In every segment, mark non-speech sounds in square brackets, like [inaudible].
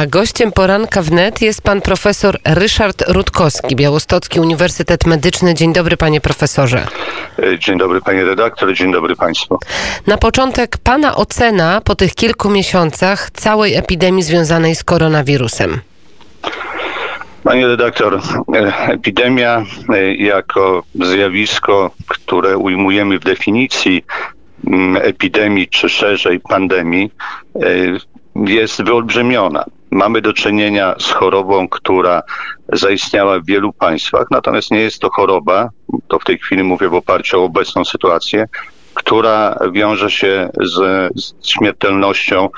A gościem poranka wnet jest pan profesor Ryszard Rutkowski, Białostocki Uniwersytet Medyczny. Dzień dobry, panie profesorze. Dzień dobry, panie redaktor, dzień dobry państwu. Na początek pana ocena po tych kilku miesiącach całej epidemii związanej z koronawirusem. Panie redaktor, epidemia e, jako zjawisko, które ujmujemy w definicji mm, epidemii czy szerzej pandemii, e, jest wyolbrzymiona. Mamy do czynienia z chorobą, która zaistniała w wielu państwach, natomiast nie jest to choroba, to w tej chwili mówię w oparciu o obecną sytuację, która wiąże się z, z śmiertelnością,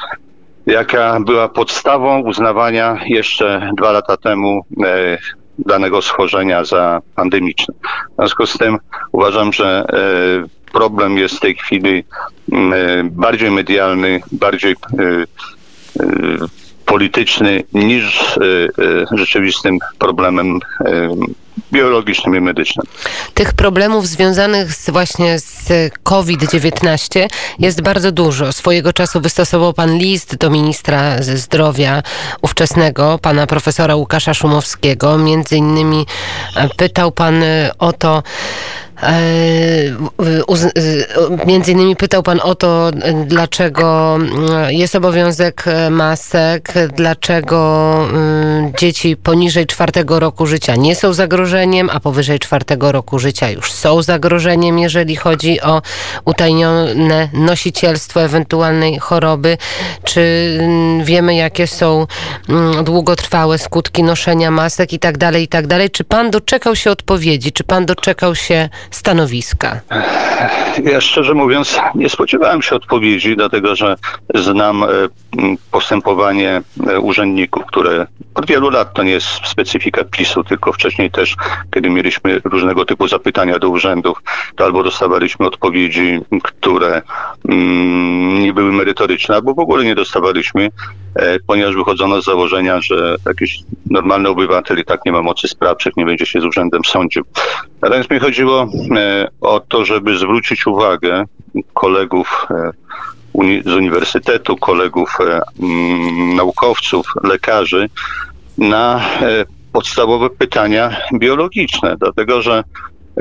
jaka była podstawą uznawania jeszcze dwa lata temu e, danego schorzenia za pandemiczne. W związku z tym uważam, że e, problem jest w tej chwili e, bardziej medialny, bardziej e, polityczny niż rzeczywistym problemem biologicznym i medycznym. Tych problemów związanych z, właśnie z COVID-19 jest bardzo dużo. Swojego czasu wystosował pan list do ministra zdrowia ówczesnego, pana profesora Łukasza Szumowskiego. Między innymi pytał pan o to, E, między innymi pytał Pan o to, dlaczego mm, jest obowiązek masek, dlaczego dzieci poniżej czwartego roku życia nie są zagrożeniem, a powyżej czwartego roku życia już są zagrożeniem, jeżeli chodzi o utajnione nosicielstwo ewentualnej choroby. Czy wiemy, jakie są długotrwałe skutki noszenia masek i tak dalej, i tak dalej. Czy Pan doczekał się odpowiedzi? Czy Pan doczekał się stanowiska? Ja szczerze mówiąc nie spodziewałem się odpowiedzi, dlatego że znam e, postępowanie e, urzędników, które od wielu lat to nie jest specyfika PiSu, tylko wcześniej też, kiedy mieliśmy różnego typu zapytania do urzędów, to albo dostawaliśmy odpowiedzi, które mm, nie były merytoryczne, albo w ogóle nie dostawaliśmy, e, ponieważ wychodzono z założenia, że jakiś normalny obywatel i tak nie ma mocy sprawczych, nie będzie się z urzędem sądził. Natomiast mi chodziło o to, żeby zwrócić uwagę kolegów z uniwersytetu, kolegów mm, naukowców, lekarzy na e, podstawowe pytania biologiczne, dlatego że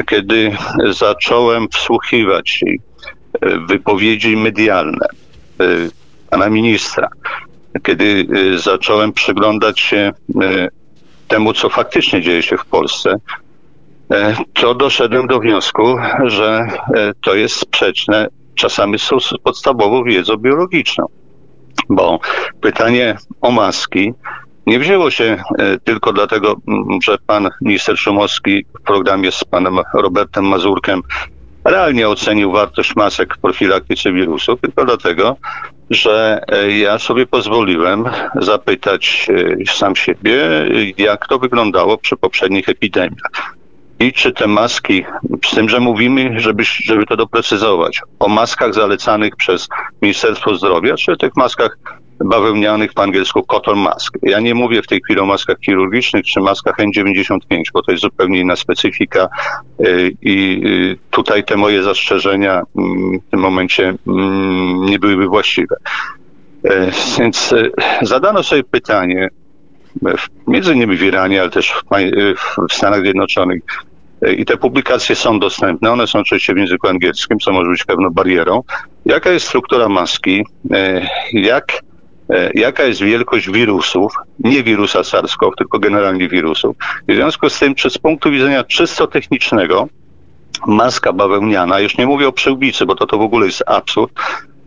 kiedy zacząłem wsłuchiwać się wypowiedzi medialne e, pana ministra, kiedy e, zacząłem przyglądać się temu, co faktycznie dzieje się w Polsce, to doszedłem do wniosku, że to jest sprzeczne czasami z podstawową wiedzą biologiczną. Bo pytanie o maski nie wzięło się e, tylko dlatego, że pan minister Szumowski w programie z panem Robertem Mazurkiem realnie ocenił wartość masek w profilaktyce wirusów, tylko dlatego, że e, ja sobie pozwoliłem zapytać e, sam siebie, jak to wyglądało przy poprzednich epidemiach. I czy te maski, z tym, że mówimy, żeby, żeby to doprecyzować, o maskach zalecanych przez Ministerstwo Zdrowia, czy o tych maskach bawełnianych po angielsku cotton mask. Ja nie mówię w tej chwili o maskach chirurgicznych czy maskach N95, bo to jest zupełnie inna specyfika y, i y, tutaj te moje zastrzeżenia mm, w tym momencie mm, nie byłyby właściwe. Y, więc zadano sobie pytanie, między innymi w Iranie, ale też w Stanach Zjednoczonych, i te publikacje są dostępne. One są oczywiście w języku angielskim, co może być pewną barierą. Jaka jest struktura maski? Jak E, jaka jest wielkość wirusów, nie wirusa SARS-CoV, tylko generalnie wirusów. W związku z tym, czy z punktu widzenia czysto technicznego, maska bawełniana, już nie mówię o przyłbicy, bo to, to w ogóle jest absurd,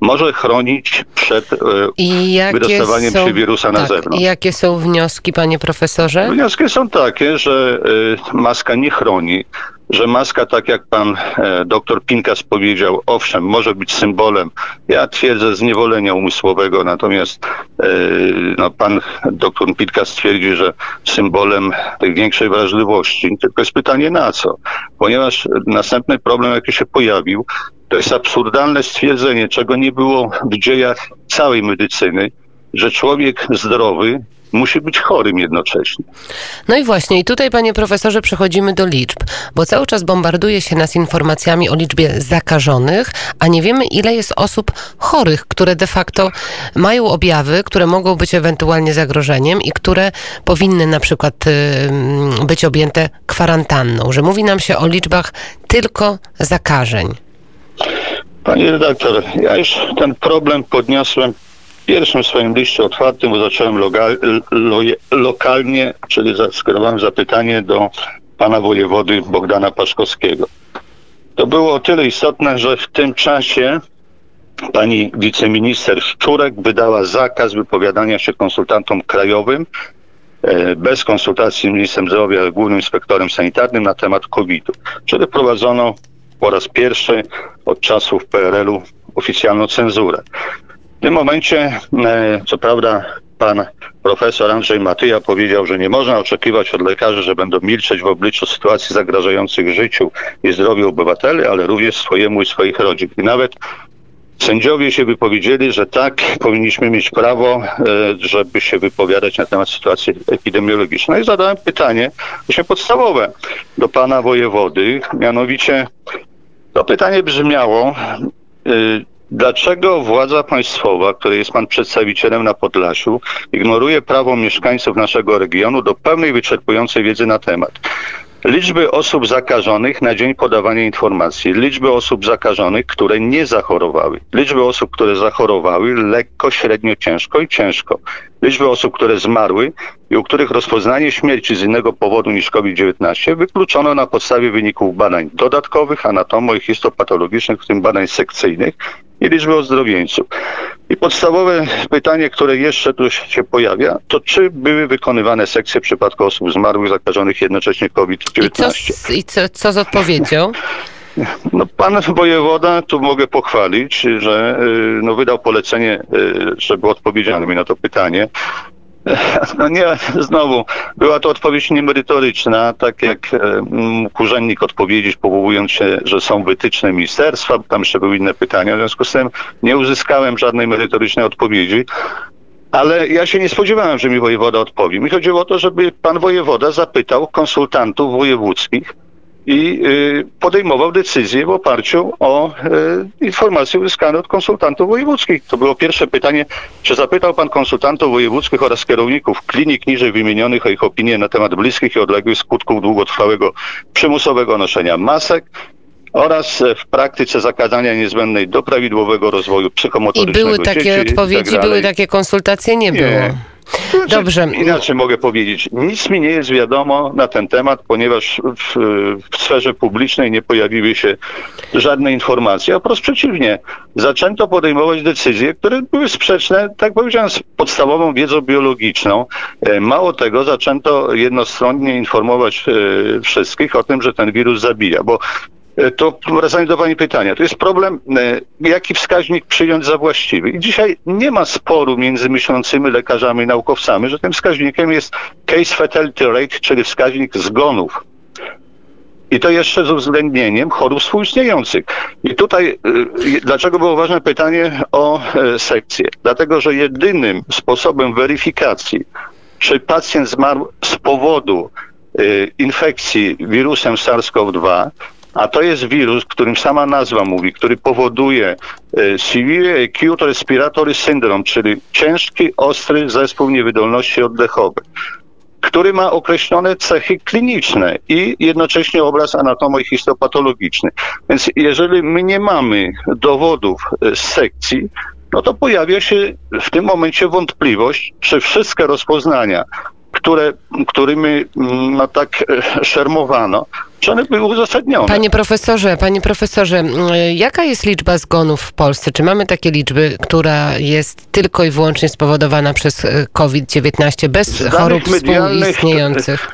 może chronić przed e, wydostawaniem są, się wirusa na tak, zewnątrz. I jakie są wnioski, panie profesorze? Wnioski są takie, że e, maska nie chroni, że maska, tak jak pan e, doktor Pinkas powiedział, owszem, może być symbolem, ja twierdzę, zniewolenia umysłowego, natomiast no, pan doktor Pinkas twierdzi, że symbolem tej większej wrażliwości, tylko jest pytanie na co? Ponieważ następny problem, jaki się pojawił, to jest absurdalne stwierdzenie, czego nie było w dziejach całej medycyny, że człowiek zdrowy musi być chorym jednocześnie. No i właśnie, i tutaj, panie profesorze, przechodzimy do liczb, bo cały czas bombarduje się nas informacjami o liczbie zakażonych, a nie wiemy, ile jest osób chorych, które de facto mają objawy, które mogą być ewentualnie zagrożeniem i które powinny na przykład być objęte kwarantanną, że mówi nam się o liczbach tylko zakażeń. Pani redaktor, ja już ten problem podniosłem w pierwszym swoim liście otwartym, bo zacząłem lo, lokalnie, czyli skierowałem zapytanie do pana wojewody Bogdana Paszkowskiego. To było o tyle istotne, że w tym czasie pani wiceminister Szczurek wydała zakaz wypowiadania się konsultantom krajowym e, bez konsultacji z ministrem zdrowia, głównym inspektorem sanitarnym na temat COVID-u. Czyli wprowadzono po raz pierwszy od czasów PRL-u oficjalną cenzurę. W tym momencie, e, co prawda, pan profesor Andrzej Matyja powiedział, że nie można oczekiwać od lekarzy, że będą milczeć w obliczu sytuacji zagrażających życiu i zdrowiu obywateli, ale również swojemu i swoich rodzin. I nawet Sędziowie się wypowiedzieli, że tak, powinniśmy mieć prawo, e, żeby się wypowiadać na temat sytuacji epidemiologicznej. I zadałem pytanie, właśnie podstawowe, do pana wojewody, mianowicie to pytanie brzmiało, y, dlaczego władza państwowa, której jest pan przedstawicielem na Podlasiu, ignoruje prawo mieszkańców naszego regionu do pełnej, wyczerpującej wiedzy na temat liczby osób zakażonych na dzień podawania informacji, liczby osób zakażonych, które nie zachorowały, liczby osób, które zachorowały lekko, średnio, ciężko i ciężko, liczby osób, które zmarły i u których rozpoznanie śmierci z innego powodu niż COVID-19 wykluczono na podstawie wyników badań dodatkowych, anatomo- i histopatologicznych, w tym badań sekcyjnych i liczby ozdrowieńców. I podstawowe pytanie, które jeszcze tu się pojawia, to czy były wykonywane sekcje w przypadku osób zmarłych, zakażonych jednocześnie COVID-19? I co, i co, co z odpowiedzią? [laughs] No, pan wojewoda, tu mogę pochwalić, że y, no, wydał polecenie, y, żeby odpowiedziano mi na to pytanie. [laughs] No nie, znowu, była to odpowiedź niemerytoryczna, tak jak e, urzędnik odpowiedzieć, powołując się, że są wytyczne ministerstwa, tam jeszcze były inne pytania, w związku z tym nie uzyskałem żadnej merytorycznej odpowiedzi. Ale ja się nie spodziewałem, że mi wojewoda odpowie. Mi chodziło o to, żeby pan wojewoda zapytał konsultantów wojewódzkich, i y, podejmował decyzje w oparciu o y, informacje uzyskane od konsultantów wojewódzkich. To było pierwsze pytanie, czy zapytał pan konsultantów wojewódzkich oraz kierowników klinik niżej wymienionych o ich opinię na temat bliskich i odległych skutków długotrwałego przymusowego noszenia masek, oraz w praktyce zakazania niezbędnej do prawidłowego rozwoju psychomotorycznego I były takie tak odpowiedzi, tak były takie konsultacje? Nie, nie. było. Znaczy, Dobrze. Inaczej mogę powiedzieć. Nic mi nie jest wiadomo na ten temat, ponieważ w, w sferze publicznej nie pojawiły się żadne informacje, a wprost przeciwnie. Zaczęto podejmować decyzje, które były sprzeczne, tak powiedziałem, z podstawową wiedzą biologiczną. E, mało tego, zaczęto jednostronnie informować e, wszystkich o tym, że ten wirus zabija, bo to wracając do Pani pytania, to jest problem, e, jaki wskaźnik przyjąć za właściwy. I dzisiaj nie ma sporu między myślącymi lekarzami i naukowcami, że tym wskaźnikiem jest case fatality rate, czyli wskaźnik zgonów. I to jeszcze z uwzględnieniem chorób współistniejących. I tutaj, e, dlaczego było ważne pytanie o sekcję? Dlatego, że jedynym sposobem weryfikacji, czy pacjent zmarł z powodu infekcji wirusem SARS-CoV-2, a to jest wirus, którym sama nazwa mówi, który powoduje e, Severe Acute Respiratory Syndrome, czyli ciężki, ostry zespół niewydolności oddechowej który ma określone cechy kliniczne i jednocześnie obraz anatomo i histopatologiczny. Więc jeżeli my nie mamy dowodów z sekcji, no to pojawia się w tym momencie wątpliwość, czy wszystkie rozpoznania które, którymi mm, no, tak e, szermowano, czy one były uzasadnione. Panie profesorze, panie profesorze, jaka jest liczba zgonów w Polsce? Czy mamy takie liczby, która jest tylko i wyłącznie spowodowana przez e, COVID-19 bez chorób współistniejących?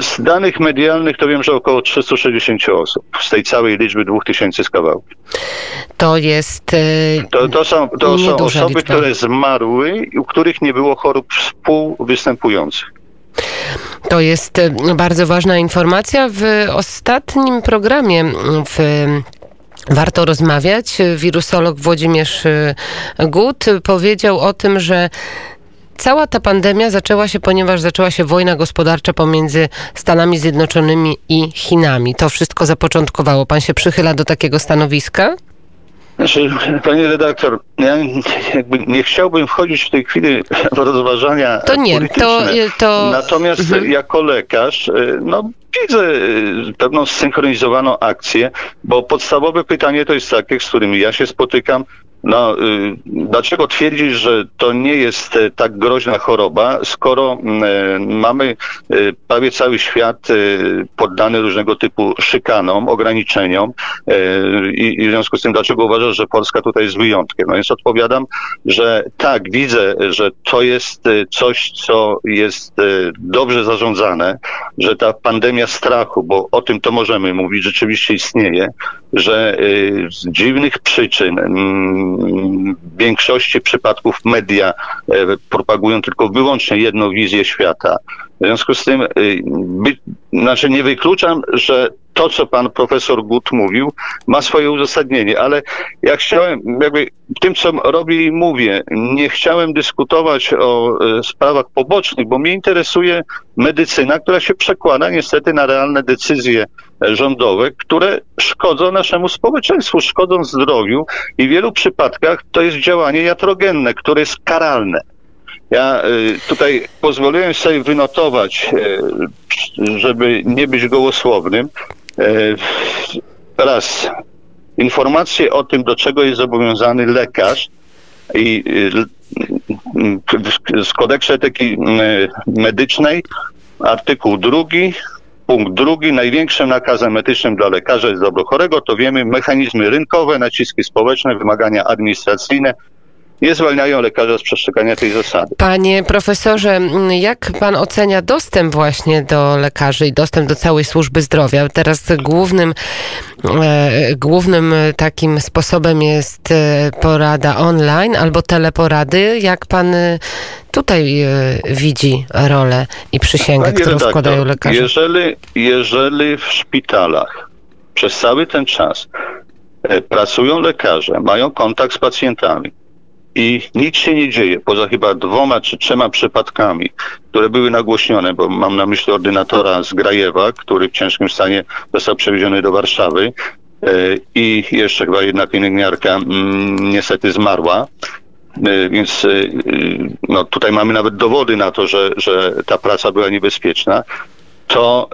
Z danych medialnych to wiem, że około 360 osób z tej całej liczby 2000 z kawałki. To jest. Yy, to, to są, to są osoby, liczba. które zmarły, u których nie było chorób współwystępujących. To jest e, bardzo ważna informacja. W ostatnim programie w Warto rozmawiać. Wirusolog Włodzimierz e, Gut powiedział o tym, że cała ta pandemia zaczęła się, ponieważ zaczęła się wojna gospodarcza pomiędzy Stanami Zjednoczonymi i Chinami. To wszystko zapoczątkowało. Pan się przychyla do takiego stanowiska? Znaczy, panie redaktor, ja jakby nie chciałbym wchodzić w tej chwili w rozważania To nie, to, to... Natomiast mhm. jako lekarz, no widzę pewną zsynchronizowaną akcję, bo podstawowe pytanie to jest takie, z którymi ja się spotykam, no, y, dlaczego twierdzić, że to nie jest e, tak groźna choroba, skoro e, mamy e, prawie cały świat poddany różnego typu szykanom, ograniczeniom i w związku z tym dlaczego uważasz, że Polska tutaj jest wyjątkiem? No więc odpowiadam, że tak, widzę, że to jest coś, co jest dobrze zarządzane, że ta pandemia strachu, bo o tym to możemy mówić, rzeczywiście istnieje, że z dziwnych przyczyn mm, w większości przypadków media e, propagują tylko wyłącznie jedną wizję świata. W związku z tym, y, by, znaczy nie wykluczam, że to, co pan profesor Gut mówił, ma swoje uzasadnienie, ale ja chciałem, jakby tym, co robię i mówię, nie chciałem dyskutować o e, sprawach pobocznych, bo mnie interesuje medycyna, która się przekłada niestety na realne decyzje rządowe, które szkodzą naszemu społeczeństwu, szkodzą zdrowiu i w wielu przypadkach to jest działanie jatrogenne, które jest karalne. Ja y, tutaj pozwoliłem sobie wynotować, y, żeby nie być gołosłownym, y, raz informacje o tym, do czego jest zobowiązany lekarz i z kodeksu etyki medycznej artykuł drugi, punkt drugi, największym nakazem etycznym dla lekarza jest dobro chorego, to wiemy mechanizmy rynkowe, naciski społeczne, wymagania administracyjne, nie zwalniają lekarza z przestrzegania tej zasady. Panie profesorze, jak pan ocenia dostęp właśnie do lekarzy i dostęp do całej służby zdrowia? Teraz głównym, e, głównym takim sposobem jest e, porada online albo teleporady. Jak pan e, tutaj e, widzi rolę i przysięgę, Panie którą redaktor, wkładają lekarze? Jeżeli, jeżeli w szpitalach przez cały ten czas e, pracują lekarze, mają kontakt z pacjentami, i nic się nie dzieje, poza chyba dwoma czy trzema przypadkami, które były nagłośnione, bo mam na myśli ordynatora z Grajewa, który w ciężkim stanie został przewieziony do Warszawy e, i jeszcze chyba jedna pielęgniarka mm, niestety zmarła. E, więc e, no, tutaj mamy nawet dowody na to, że, że ta praca była niebezpieczna to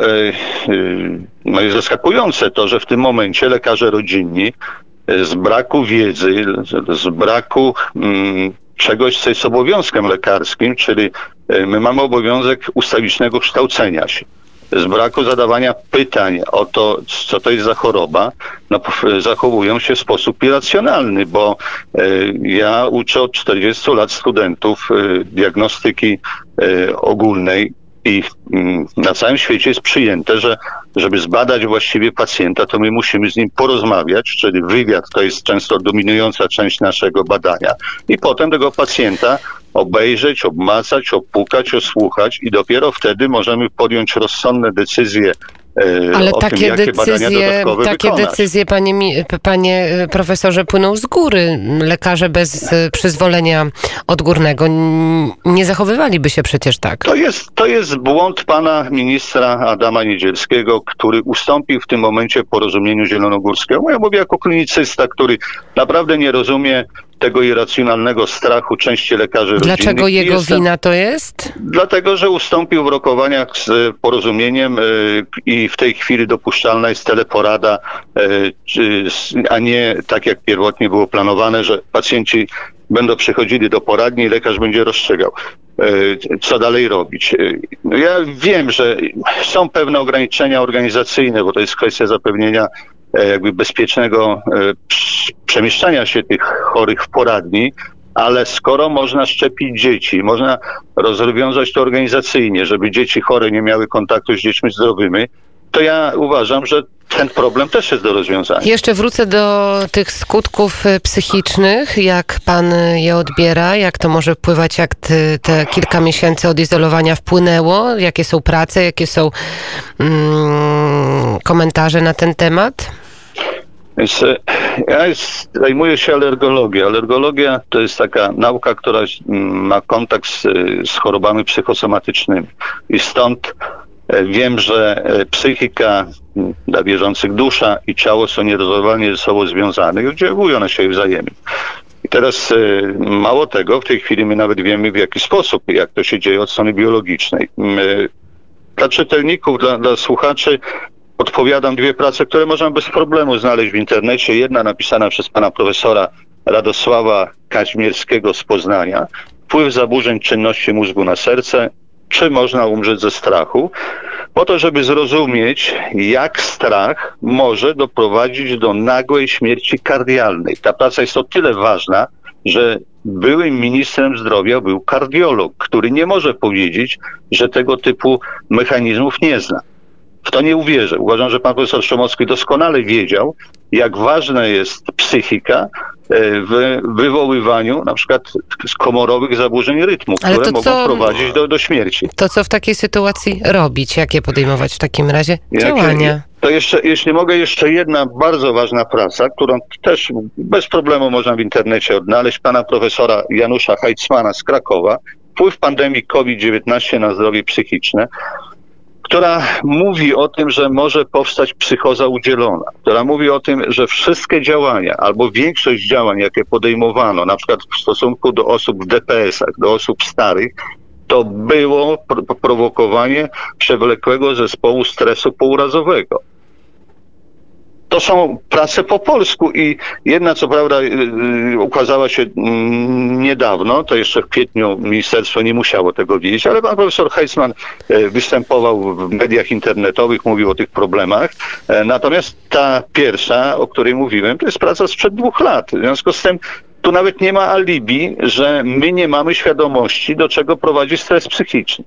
no jest zaskakujące to, że w tym momencie lekarze rodzinni z braku wiedzy, z braku mm, czegoś, co jest obowiązkiem lekarskim, czyli e, my mamy obowiązek ustawicznego kształcenia się. Z braku zadawania pytań o to, co to jest za choroba, no, zachowują się w sposób irracjonalny, bo e, ja uczę od 40 lat studentów e, diagnostyki ogólnej i mm, na całym świecie jest przyjęte, że żeby zbadać właściwie pacjenta, to my musimy z nim porozmawiać, czyli wywiad to jest często dominująca część naszego badania. I potem tego pacjenta obejrzeć, obmacać, opukać, osłuchać i dopiero wtedy możemy podjąć rozsądne decyzje Ale takie tym, decyzje, takie decyzje, panie, panie e, profesorze, płyną z góry. Lekarze bez e, przyzwolenia odgórnego nie zachowywaliby się przecież tak. To jest, to jest błąd pana ministra Adama Niedzielskiego, który ustąpił w tym momencie porozumieniu zielonogórskiego. Ja mówię jako klinicysta, który naprawdę nie rozumie tego irracjonalnego strachu części lekarzy Dlaczego jego jestem, wina to jest? Dlatego, że ustąpił w rokowaniach z porozumieniem y, i w tej chwili dopuszczalna jest teleporada, y, a nie tak jak pierwotnie było planowane, że pacjenci będą przychodzili do poradni i lekarz będzie rozstrzygał, y, co dalej robić. No ja wiem, że są pewne ograniczenia organizacyjne, bo to jest kwestia zapewnienia E, jakby bezpiecznego e, przemieszczania się tych chorych w poradni, ale skoro można szczepić dzieci, można rozwiązać to organizacyjnie, żeby dzieci chore nie miały kontaktu z dziećmi zdrowymi, to ja uważam, że ten problem też jest do rozwiązania. Jeszcze wrócę do tych skutków e, psychicznych, jak pan je odbiera, jak to może wpływać, jak te, te kilka miesięcy odizolowania wpłynęło, jakie są prace, jakie są mm, komentarze na ten temat? Więc e, ja zajmuję się alergologią. Alergologia to jest taka nauka, która ma kontakt z, z chorobami psychosomatycznymi. I stąd e, wiem, że e, psychika dla wierzących dusza i ciało są nierozerwalnie ze sobą związane i oddziałują na siebie wzajemnie. I teraz mało tego, w tej chwili my nawet wiemy w jaki sposób, jak to się dzieje od strony biologicznej. Dla czytelników, dla, dla słuchaczy odpowiadam dwie prace, które można bez problemu znaleźć w internecie. Jedna napisana przez pana profesora Radosława Kaźmierskiego z Poznania. Wpływ zaburzeń czynności mózgu na serce. Czy można umrzeć ze strachu? Po to, żeby zrozumieć, jak strach może doprowadzić do nagłej śmierci kardialnej. Ta praca jest o tyle ważna, że byłym ministrem zdrowia był kardiolog, który nie może powiedzieć, że tego typu mechanizmów nie zna. W to nie uwierzę. Uważam, że pan profesor Szumowski doskonale wiedział, jak ważna jest psychika e, w wywoływaniu na przykład komorowych zaburzeń rytmu, Ale które mogą co, prowadzić do, do śmierci. To co w takiej sytuacji robić? Jakie podejmować w takim razie Jakie, działania? To jeszcze, jeśli mogę, jeszcze jedna bardzo ważna praca, którą też bez problemu można w internecie odnaleźć, pana profesora Janusza Heitzmana z Krakowa, wpływ pandemii COVID-19 na zdrowie psychiczne która mówi o tym, że może powstać psychoza udzielona, która mówi o tym, że wszystkie działania albo większość działań, jakie podejmowano, na przykład w stosunku do osób w DPS-ach, do osób starych, to było prowokowanie przewlekłego zespołu stresu pourazowego to są prace po polsku i jedna co prawda y, y, ukazała się mm, niedawno, to jeszcze w kwietniu ministerstwo nie musiało tego wiedzieć, ale pan profesor Heisman y, występował w mediach internetowych, mówił o tych problemach. E, natomiast ta pierwsza, o której mówiłem, to jest praca sprzed dwóch lat. W związku z tym tu nawet nie ma alibi, że my nie mamy świadomości, do czego prowadzi stres psychiczny.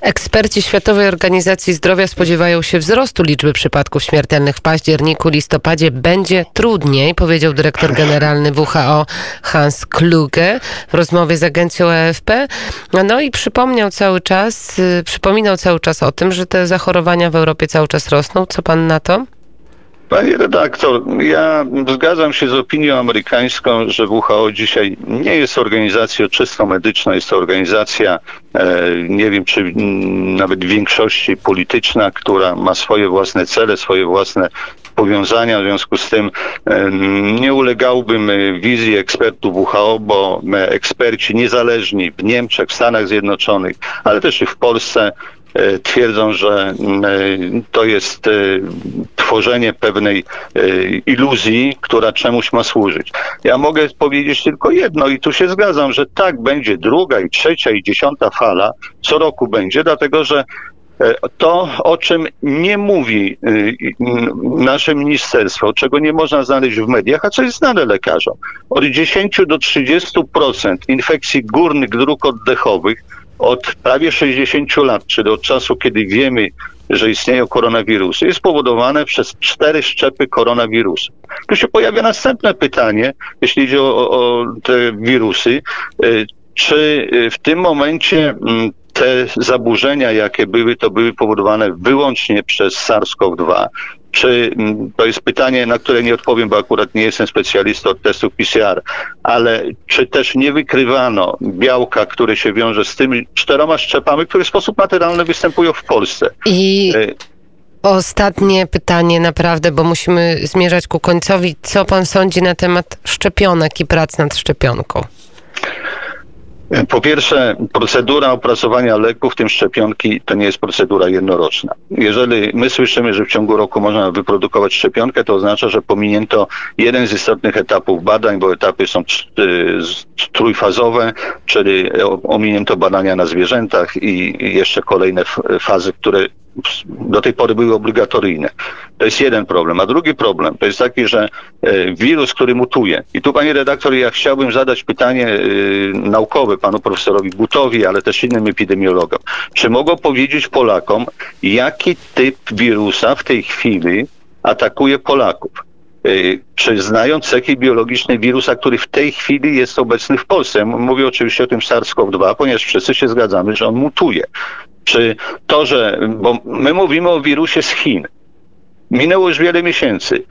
Eksperci Światowej Organizacji Zdrowia spodziewają się wzrostu liczby przypadków śmiertelnych w październiku, listopadzie. Będzie trudniej, powiedział dyrektor generalny WHO Hans Kluge w rozmowie z agencją AFP. No i przypomniał cały czas, y, przypominał cały czas o tym, że te zachorowania w Europie cały czas rosną. Co pan na to? Panie redaktor, ja zgadzam się z opinią amerykańską, że WHO dzisiaj nie jest organizacją czysto medyczną, jest to organizacja, e, nie wiem czy nawet w większości polityczna, która ma swoje własne cele, swoje własne powiązania. W związku z tym e, nie ulegałbym wizji ekspertów WHO, bo eksperci niezależni w Niemczech, w Stanach Zjednoczonych, ale też i w Polsce E, twierdzą, że mm, e, to jest e, tworzenie pewnej iluzji, która czemuś ma służyć. Ja mogę powiedzieć tylko jedno i tu się zgadzam, że tak będzie druga i trzecia i dziesiąta fala, co roku będzie, dlatego że to, o czym nie mówi nasze ministerstwo, czego nie można znaleźć w mediach, a co jest znane lekarzom, od 10 do 30% infekcji górnych dróg oddechowych od prawie 60 lat, czyli od czasu, kiedy wiemy, że istnieją koronawirusy, jest spowodowane przez cztery szczepy koronawirusa. Tu się pojawia następne pytanie, jeśli chodzi o, o te wirusy. Y, czy w tym momencie mm, te zaburzenia, jakie były, to były powodowane wyłącznie przez SARS-CoV-2? Czy mm, to jest pytanie, na które nie odpowiem, bo akurat nie jestem specjalistą od testów PCR, ale czy też nie wykrywano białka, które się wiąże z tymi czteroma szczepami, które w sposób naturalny występują w Polsce? I... Y Ostatnie pytanie naprawdę, bo musimy zmierzać ku końcowi. Co pan sądzi na temat szczepionek i prac nad szczepionką? Po pierwsze, procedura opracowania leków, w tym szczepionki, to nie jest procedura jednoroczna. Jeżeli my słyszymy, że w ciągu roku można wyprodukować szczepionkę, to oznacza, że pominięto jeden z istotnych etapów badań, bo etapy są trójfazowe, czyli ominięto badania na zwierzętach i jeszcze kolejne fazy, które do tej pory były obligatoryjne. To jest jeden problem. A drugi problem to jest taki, że e, wirus, który mutuje. I tu, panie redaktor, ja chciałbym zadać pytanie e, naukowe panu profesorowi Gutowi, ale też innym epidemiologom. Czy mogą powiedzieć Polakom, jaki typ wirusa w tej chwili atakuje Polaków? E, czy znają cechy biologiczne wirusa, który w tej chwili jest obecny w Polsce? Mówię oczywiście o tym SARS-CoV-2, ponieważ wszyscy się zgadzamy, że on mutuje. Czy to, że, bo my mówimy o wirusie z Chin. Minęło już wiele miesięcy.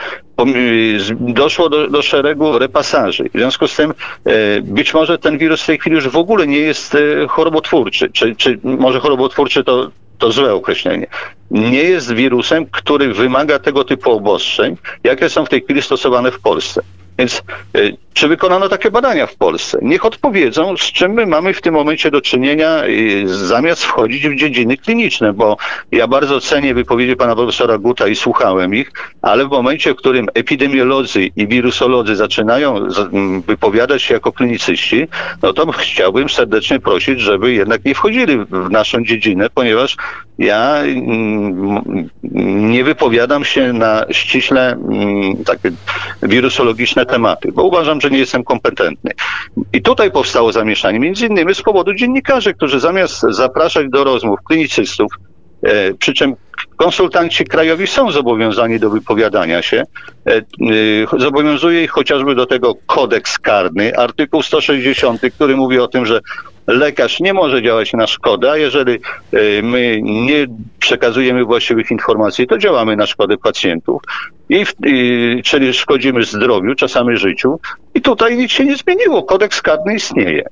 doszło do, do szeregu repasaży. W związku z tym e, być może ten wirus w tej chwili już w ogóle nie jest e, chorobotwórczy, czy, czy może chorobotwórczy to, to złe określenie. Nie jest wirusem, który wymaga tego typu obostrzeń, jakie są w tej chwili stosowane w Polsce. Więc y, czy wykonano takie badania w Polsce? Niech odpowiedzą, z czym my mamy w tym momencie do czynienia, zamiast wchodzić w dziedziny kliniczne, bo ja bardzo cenię wypowiedzi pana profesora Guta i słuchałem ich, ale w momencie, w którym epidemiolodzy i wirusolodzy zaczynają wypowiadać się jako klinicyści, no to chciałbym serdecznie prosić, żeby jednak nie wchodzili w naszą dziedzinę, ponieważ ja nie wypowiadam się na ściśle takie wirusologiczne tematy, bo uważam, że nie jestem kompetentny. I tutaj powstało zamieszanie, między innymi z powodu dziennikarzy, którzy zamiast zapraszać do rozmów klinicystów, e, przy czym konsultanci krajowi są zobowiązani do wypowiadania się. E, e, zobowiązuje ich chociażby do tego kodeks karny, artykuł 160, który mówi o tym, że lekarz nie może działać na szkodę, a jeżeli my nie przekazujemy właściwych informacji, to działamy na szkodę pacjentów. I, i, czyli szkodzimy zdrowiu, czasami życiu. I tutaj nic się nie zmieniło. Kodeks karny istnieje.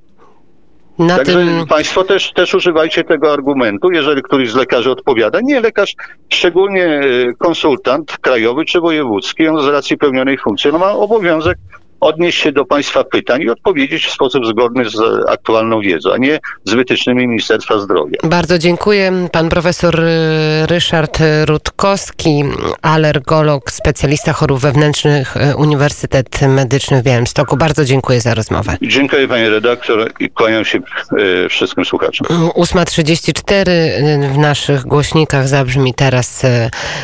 Na Także tym... Państwo też, też używajcie tego argumentu, jeżeli któryś z lekarzy odpowiada. Nie lekarz, szczególnie e, konsultant krajowy czy wojewódzki, on z racji pełnionej funkcji, no ma obowiązek odnieść się do Państwa pytań i odpowiedzieć w sposób zgodny z aktualną wiedzą, a nie z wytycznymi Ministerstwa Zdrowia. Bardzo dziękuję. Pan profesor y, Ryszard Rutkowski, alergolog, specjalista chorób wewnętrznych, y, Uniwersytet Medyczny w Białymstoku. Bardzo dziękuję za rozmowę. Dziękuję Panie redaktor i kłaniam się y, wszystkim słuchaczom. 8.34 w naszych głośnikach zabrzmi teraz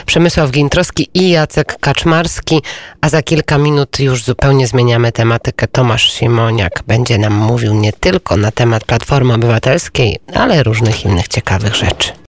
Przemysław Gintrowski i Jacek Kaczmarski, a za kilka minut już zupełnie zmieniamy zmieniamy tematykę. Tomasz Simoniak będzie nam mówił nie tylko na temat Platformy Obywatelskiej, ale różnych innych ciekawych rzeczy.